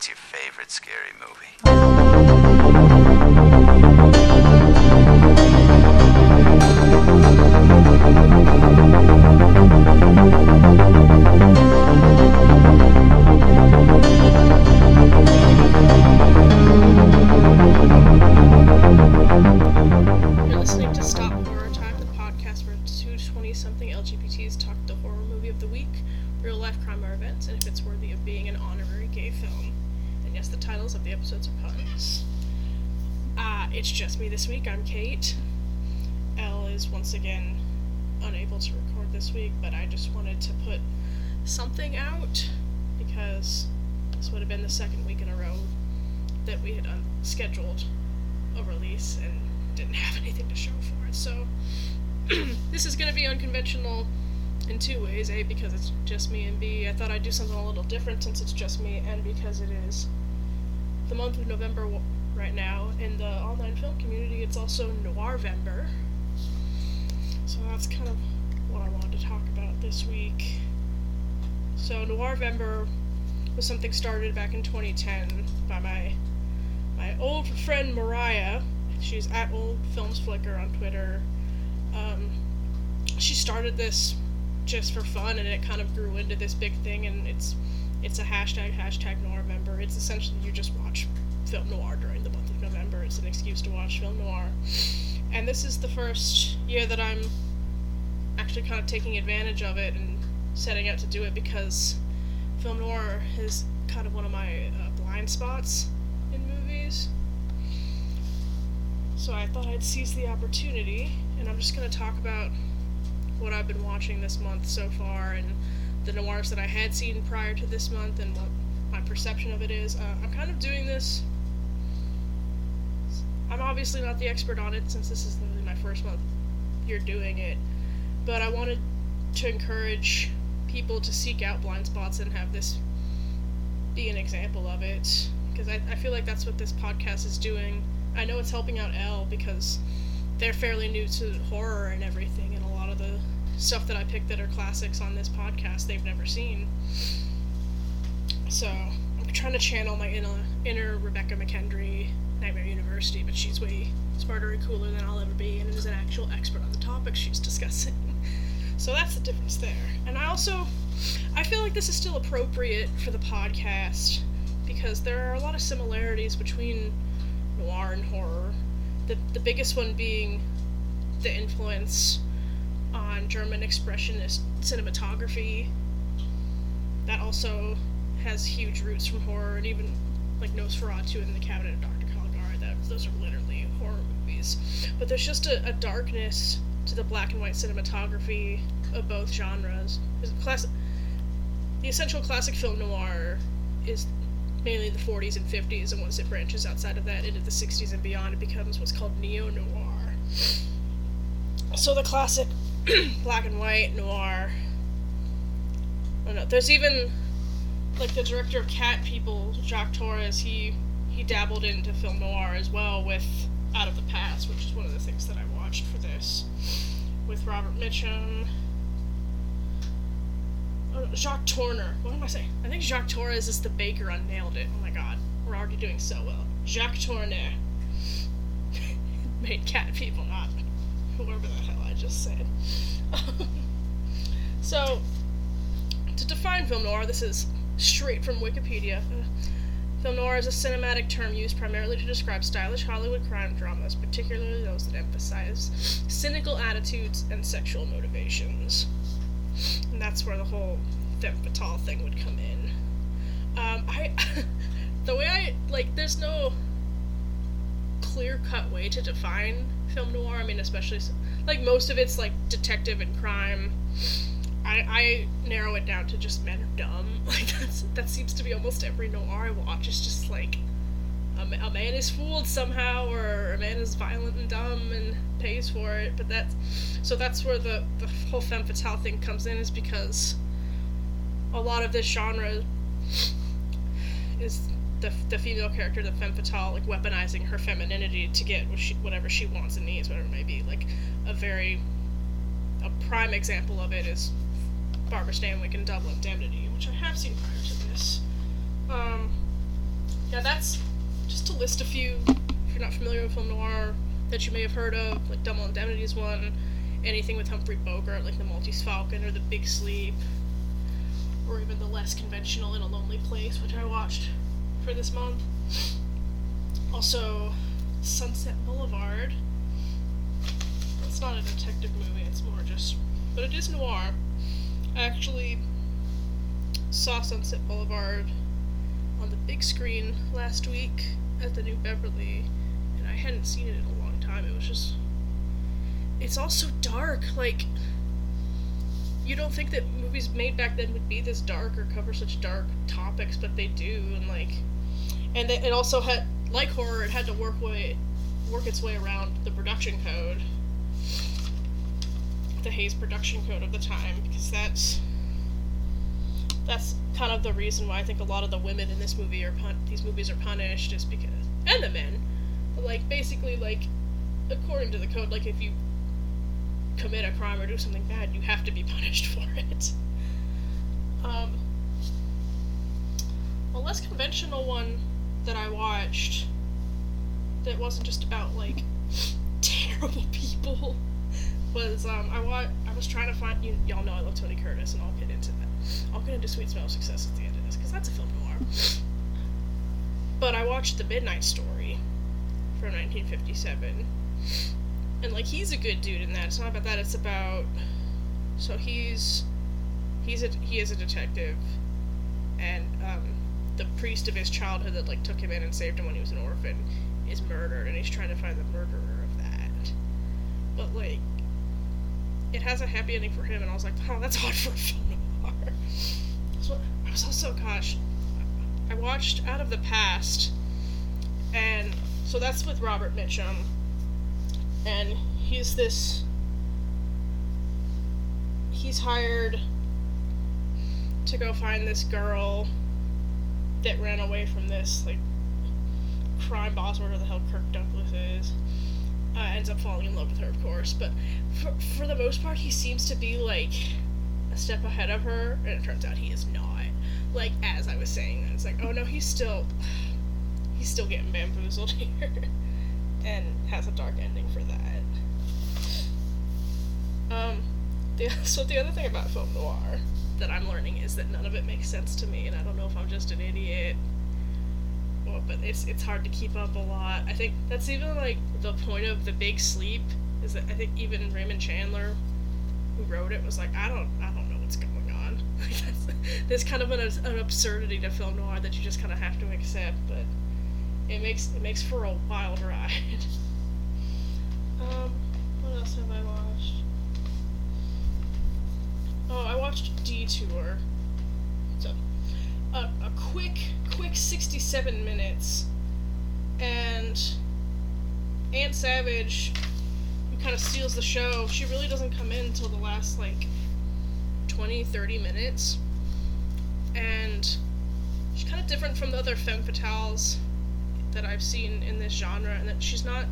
What's your favorite scary movie? Titles of the episodes are puns. Uh, it's just me this week. I'm Kate. Elle is once again unable to record this week, but I just wanted to put something out because this would have been the second week in a row that we had unscheduled a release and didn't have anything to show for it. So this is going to be unconventional in two ways. A, because it's just me, and B, I thought I'd do something a little different since it's just me, and because it is the month of November right now. In the online film community, it's also Noirvember. So that's kind of what I wanted to talk about this week. So Noirvember was something started back in 2010 by my my old friend Mariah. She's at Old Films Flicker on Twitter. Um, she started this just for fun, and it kind of grew into this big thing. And it's it's a hashtag hashtag Noirvember. It's essentially you just watch film noir during the month of November. It's an excuse to watch film noir. And this is the first year that I'm actually kind of taking advantage of it and setting out to do it because film noir is kind of one of my uh, blind spots in movies. So I thought I'd seize the opportunity, and I'm just going to talk about what I've been watching this month so far and the noirs that I had seen prior to this month and what my perception of it is. Uh, I'm kind of doing this. I'm obviously not the expert on it since this is literally my first month you're doing it, but I wanted to encourage people to seek out blind spots and have this be an example of it because I, I feel like that's what this podcast is doing. I know it's helping out Elle because they're fairly new to horror and everything, and a lot of the stuff that I picked that are classics on this podcast they've never seen. So I'm trying to channel my inner, inner Rebecca McKendry, Nightmare University, but she's way smarter and cooler than I'll ever be, and is an actual expert on the topic she's discussing. So that's the difference there. And I also, I feel like this is still appropriate for the podcast because there are a lot of similarities between noir and horror. The, the biggest one being the influence on German expressionist cinematography. That also has huge roots from horror, and even like Nosferatu and The Cabinet of Dr. Caligari, that, those are literally horror movies. But there's just a, a darkness to the black and white cinematography of both genres. Class- the essential classic film noir is mainly the 40s and 50s, and once it branches outside of that into the 60s and beyond, it becomes what's called neo noir. So the classic black and white noir. I don't know. There's even like the director of Cat People, Jacques Torres. He he dabbled into film noir as well with Out of the Past, which is one of the things that I watched for this, with Robert Mitchum. Oh, Jacques Tourneur. What am I saying? I think Jacques Torres is the baker on Nailed It. Oh my god, we're already doing so well. Jacques Tourneur made Cat People, not whoever the hell I just said. so, to define film noir, this is straight from Wikipedia. Film noir is a cinematic term used primarily to describe stylish Hollywood crime dramas, particularly those that emphasize cynical attitudes and sexual motivations. And that's where the whole femme fatale thing would come in. Um, I, the way I like, there's no clear cut way to define film noir. I mean, especially like most of it's like detective and crime. I, I narrow it down to just men are dumb. Like that's that seems to be almost every noir I watch. It's just like a, a man is fooled somehow, or a man is violent and dumb and pays for it. But that's so that's where the the whole femme fatale thing comes in, is because a lot of this genre is the, the female character, the femme fatale, like weaponizing her femininity to get what she, whatever she wants and needs, whatever it may be. Like a very a prime example of it is Barbara Stanwyck in Double Indemnity, which I have seen prior to this. Um, yeah, that's just to list a few. If you're not familiar with film noir that you may have heard of, like Double Indemnity is one. Anything with Humphrey Bogart, like The Maltese Falcon or The Big Sleep, or even the less conventional In a Lonely Place, which I watched for this month. Also, Sunset Boulevard. It's not a detective movie, it's more just. But it is noir. I actually saw Sunset Boulevard on the big screen last week at the New Beverly, and I hadn't seen it in a long time. It was just. It's all so dark. Like, you don't think that movies made back then would be this dark or cover such dark topics, but they do, and like. And it also had, like horror, it had to work way, work its way around the production code, the Hays production code of the time, because that's that's kind of the reason why I think a lot of the women in this movie are pun- these movies are punished is because and the men, like basically like according to the code, like if you commit a crime or do something bad, you have to be punished for it. Um, a less conventional one that I watched that wasn't just about like terrible people was um I wa- I was trying to find you y'all know I love Tony Curtis and I'll get into that. I'll get into Sweet Smell of Success at the end of this because that's a film noir. But I watched The Midnight Story from 1957, and like he's a good dude in that. It's not about that. It's about so he's he's a he is a detective, and um, the priest of his childhood that like took him in and saved him when he was an orphan is murdered, and he's trying to find the murderer of that. But like, it has a happy ending for him, and I was like, oh, that's odd for a film noir. So I was also, gosh, I watched Out of the Past, and so that's with Robert Mitchum, and he's this. He's hired to go find this girl that ran away from this like crime boss, whatever the hell Kirk Douglas is. Uh, ends up falling in love with her, of course, but for, for the most part, he seems to be like a step ahead of her, and it turns out he is not. Like as I was saying, it's like, oh no, he's still, he's still getting bamboozled here, and has a dark ending for that. Um, the so the other thing about film noir that I'm learning is that none of it makes sense to me, and I don't know if I'm just an idiot. Well, but it's it's hard to keep up a lot. I think that's even like the point of the Big Sleep is that I think even Raymond Chandler, who wrote it, was like, I don't I don't know what's going on. There's kind of an, an absurdity to film noir that you just kind of have to accept, but it makes it makes for a wild ride. um, what else have I watched? Oh, I watched Detour. A, a quick, quick 67 minutes. And Ann Savage, who kind of steals the show, she really doesn't come in until the last, like, 20, 30 minutes. And she's kind of different from the other femme fatales that I've seen in this genre, and that she's not.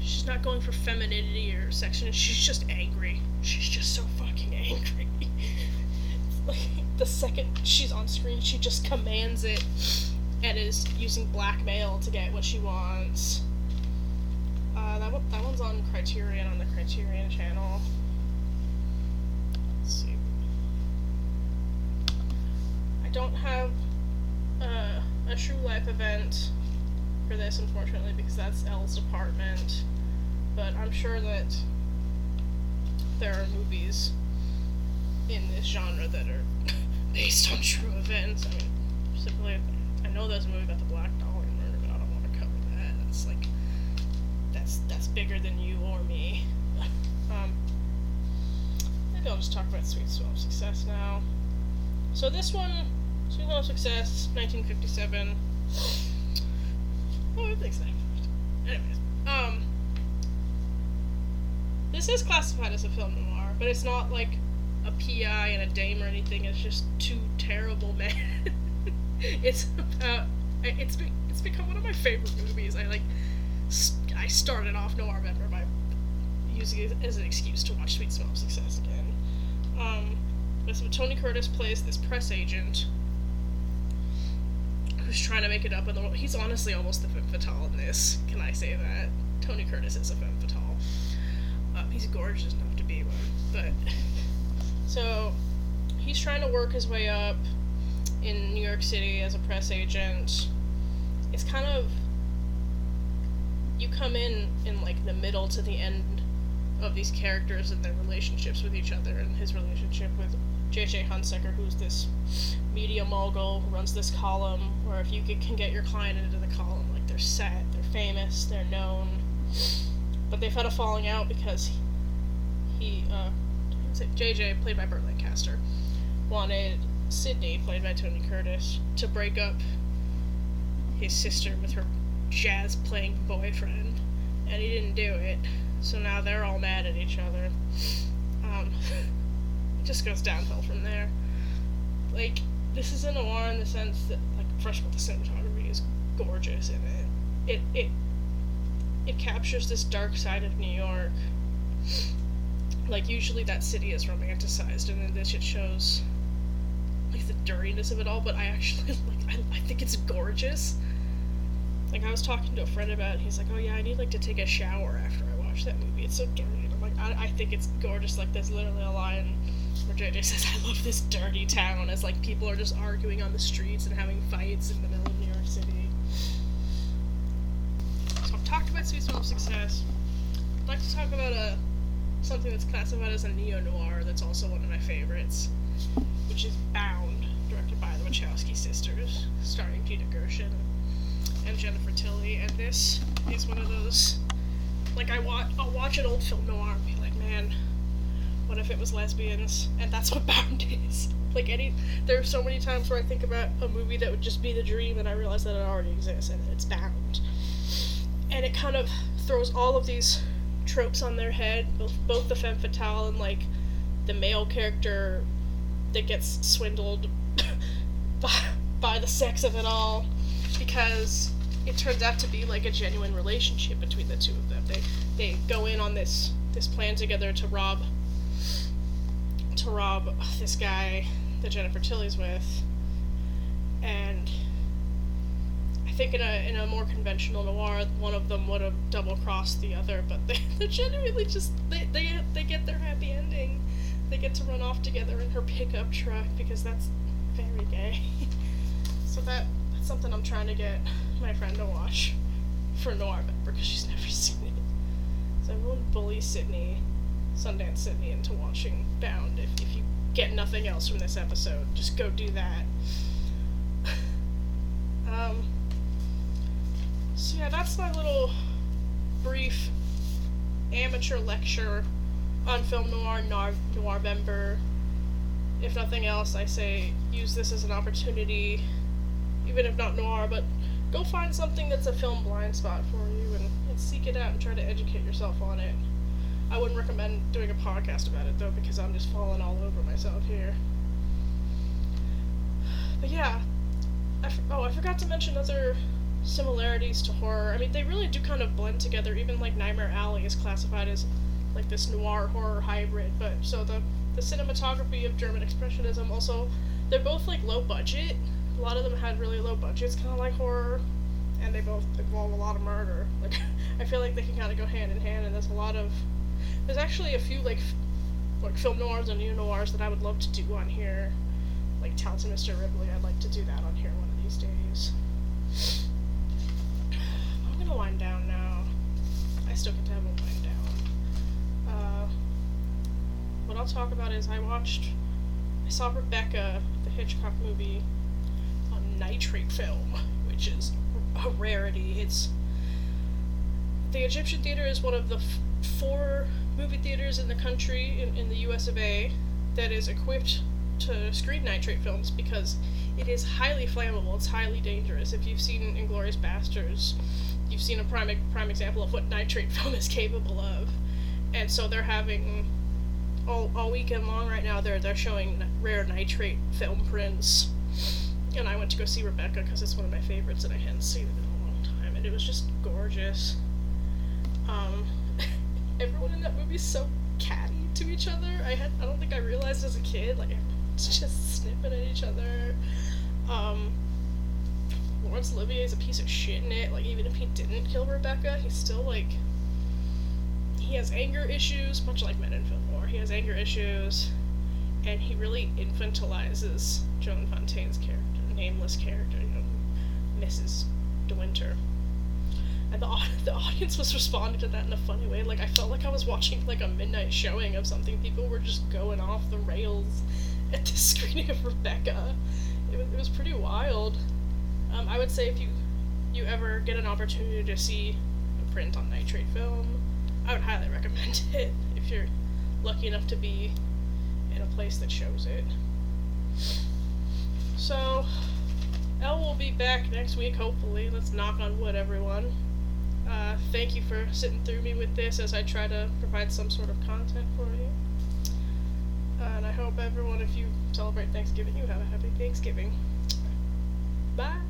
She's not going for femininity or sexiness. She's just angry. She's just so fucking angry. like the second she's on screen, she just commands it and is using blackmail to get what she wants. Uh, that, one, that one's on Criterion on the Criterion channel. Let's see. I don't have uh, a true life event for this, unfortunately, because that's Elle's department. But I'm sure that there are movies in this genre that are based on true events. I mean, simply, I know there's a movie about the Black Dahlia murder, but I don't want to cover that. That's like, that's that's bigger than you or me. um, maybe I'll just talk about Sweet Smell of Success now. So this one, Sweet Smell of Success, 1957. 1957. Anyways, um, this is classified as a film noir, but it's not like a PI and a dame or anything. It's just two terrible men. it's about it's it's become one of my favorite movies. I like I started off Noirvember by using it as an excuse to watch Sweet Smell of Success again. Um, so Tony Curtis plays this press agent who's trying to make it up in the world. He's honestly almost the femme fatale in this. Can I say that? Tony Curtis is a femme fatale. Um, he's gorgeous enough to be one, but so he's trying to work his way up in New York City as a press agent. It's kind of you come in in like the middle to the end of these characters and their relationships with each other and his relationship with J.J. Hunsecker, who's this media mogul who runs this column where if you can get your client into the column, like they're set, they're famous, they're known. But they've had a falling out because he, uh, JJ, played by Burt Lancaster, wanted Sydney, played by Tony Curtis, to break up his sister with her jazz playing boyfriend, and he didn't do it. So now they're all mad at each other. Um, just goes downhill from there. Like, this is a noir in the sense that, like, first of all, the cinematography is gorgeous in it. It, it, it captures this dark side of New York. Like, usually that city is romanticized, and in this it shows, like, the dirtiness of it all, but I actually, like, I, I think it's gorgeous. Like, I was talking to a friend about it, he's like, oh yeah, I need, like, to take a shower after I watch that movie. It's so dirty. And I'm like, I, I think it's gorgeous. Like, there's literally a line where JJ says, I love this dirty town, as, like, people are just arguing on the streets and having fights in the middle of New York City. So I've talked about Sweet Smell of Success. I'd like to talk about a something that's classified as a neo noir that's also one of my favorites, which is Bound, directed by the Wachowski sisters, starring Gina Gershon and Jennifer Tilly. And this is one of those, like I watch, I'll watch an old film noir and be like, man, what if it was lesbians? And that's what Bound is. Like any, there are so many times where I think about a movie that would just be the dream, and I realize that it already exists, and it's Bound. And it kind of throws all of these tropes on their head, both both the femme fatale and like the male character that gets swindled by, by the sex of it all, because it turns out to be like a genuine relationship between the two of them. They they go in on this this plan together to rob to rob this guy that Jennifer Tilly's with, and I think in a in a more conventional noir, one of them would have double crossed the other, but they they genuinely just they they they get their happy ending. They get to run off together in her pickup truck because that's very gay. so that that's something I'm trying to get my friend to watch for Noirvember because she's never seen it. So everyone bully Sydney, Sundance Sydney, into watching Bound. If, if you get nothing else from this episode, just go do that. um, so yeah, that's my little brief amateur lecture on film noir, noir, Noirvember. If nothing else, I say use this as an opportunity, even if not noir, but go find something that's a film blind spot for you and, and seek it out and try to educate yourself on it. I wouldn't recommend doing a podcast about it though because I'm just falling all over myself here. But yeah, I f- oh I forgot to mention other similarities to horror. I mean they really do kind of blend together. Even like Nightmare Alley is classified as like this noir horror hybrid. But so the the cinematography of German expressionism also they're both like low budget. A lot of them had really low budgets, kind of like horror, and they both involve a lot of murder. Like I feel like they can kind of go hand in hand, and there's a lot of there's actually a few like f- like film noirs and neo noirs that I would love to do on here. Like Talented Mr. Ripley, I'd like to do that on here one of these days. I'm gonna wind down now. I still get to have a wind down. Uh, what I'll talk about is I watched, I saw Rebecca, the Hitchcock movie, nitrate film, which is a rarity. It's the Egyptian Theater is one of the f- four movie theaters in the country, in, in the US of A, that is equipped to screen nitrate films because it is highly flammable. It's highly dangerous. If you've seen Inglourious Basterds, you've seen a prime prime example of what nitrate film is capable of. And so they're having all, all weekend long right now. They're they're showing rare nitrate film prints. And I went to go see Rebecca because it's one of my favorites, and I hadn't seen it in a long time, and it was just gorgeous. Um, everyone in that movie is so catty to each other. I had I don't think I realized as a kid like everyone's just snipping at each other. Um, Laurence Olivier is a piece of shit in it. Like even if he didn't kill Rebecca, he's still like he has anger issues, much like Men in Film Noir. He has anger issues, and he really infantilizes Joan Fontaine's character, nameless character, you know, Mrs. De Winter. And the, the audience was responding to that in a funny way. Like I felt like I was watching like a midnight showing of something. People were just going off the rails at the screening of Rebecca. It was, it was pretty wild. Um, I would say if you you ever get an opportunity to see a print on nitrate film, I would highly recommend it if you're lucky enough to be in a place that shows it. So, Elle will be back next week, hopefully. Let's knock on wood, everyone. Uh, thank you for sitting through me with this as I try to provide some sort of content for you. Uh, and I hope everyone, if you celebrate Thanksgiving, you have a happy Thanksgiving. Bye.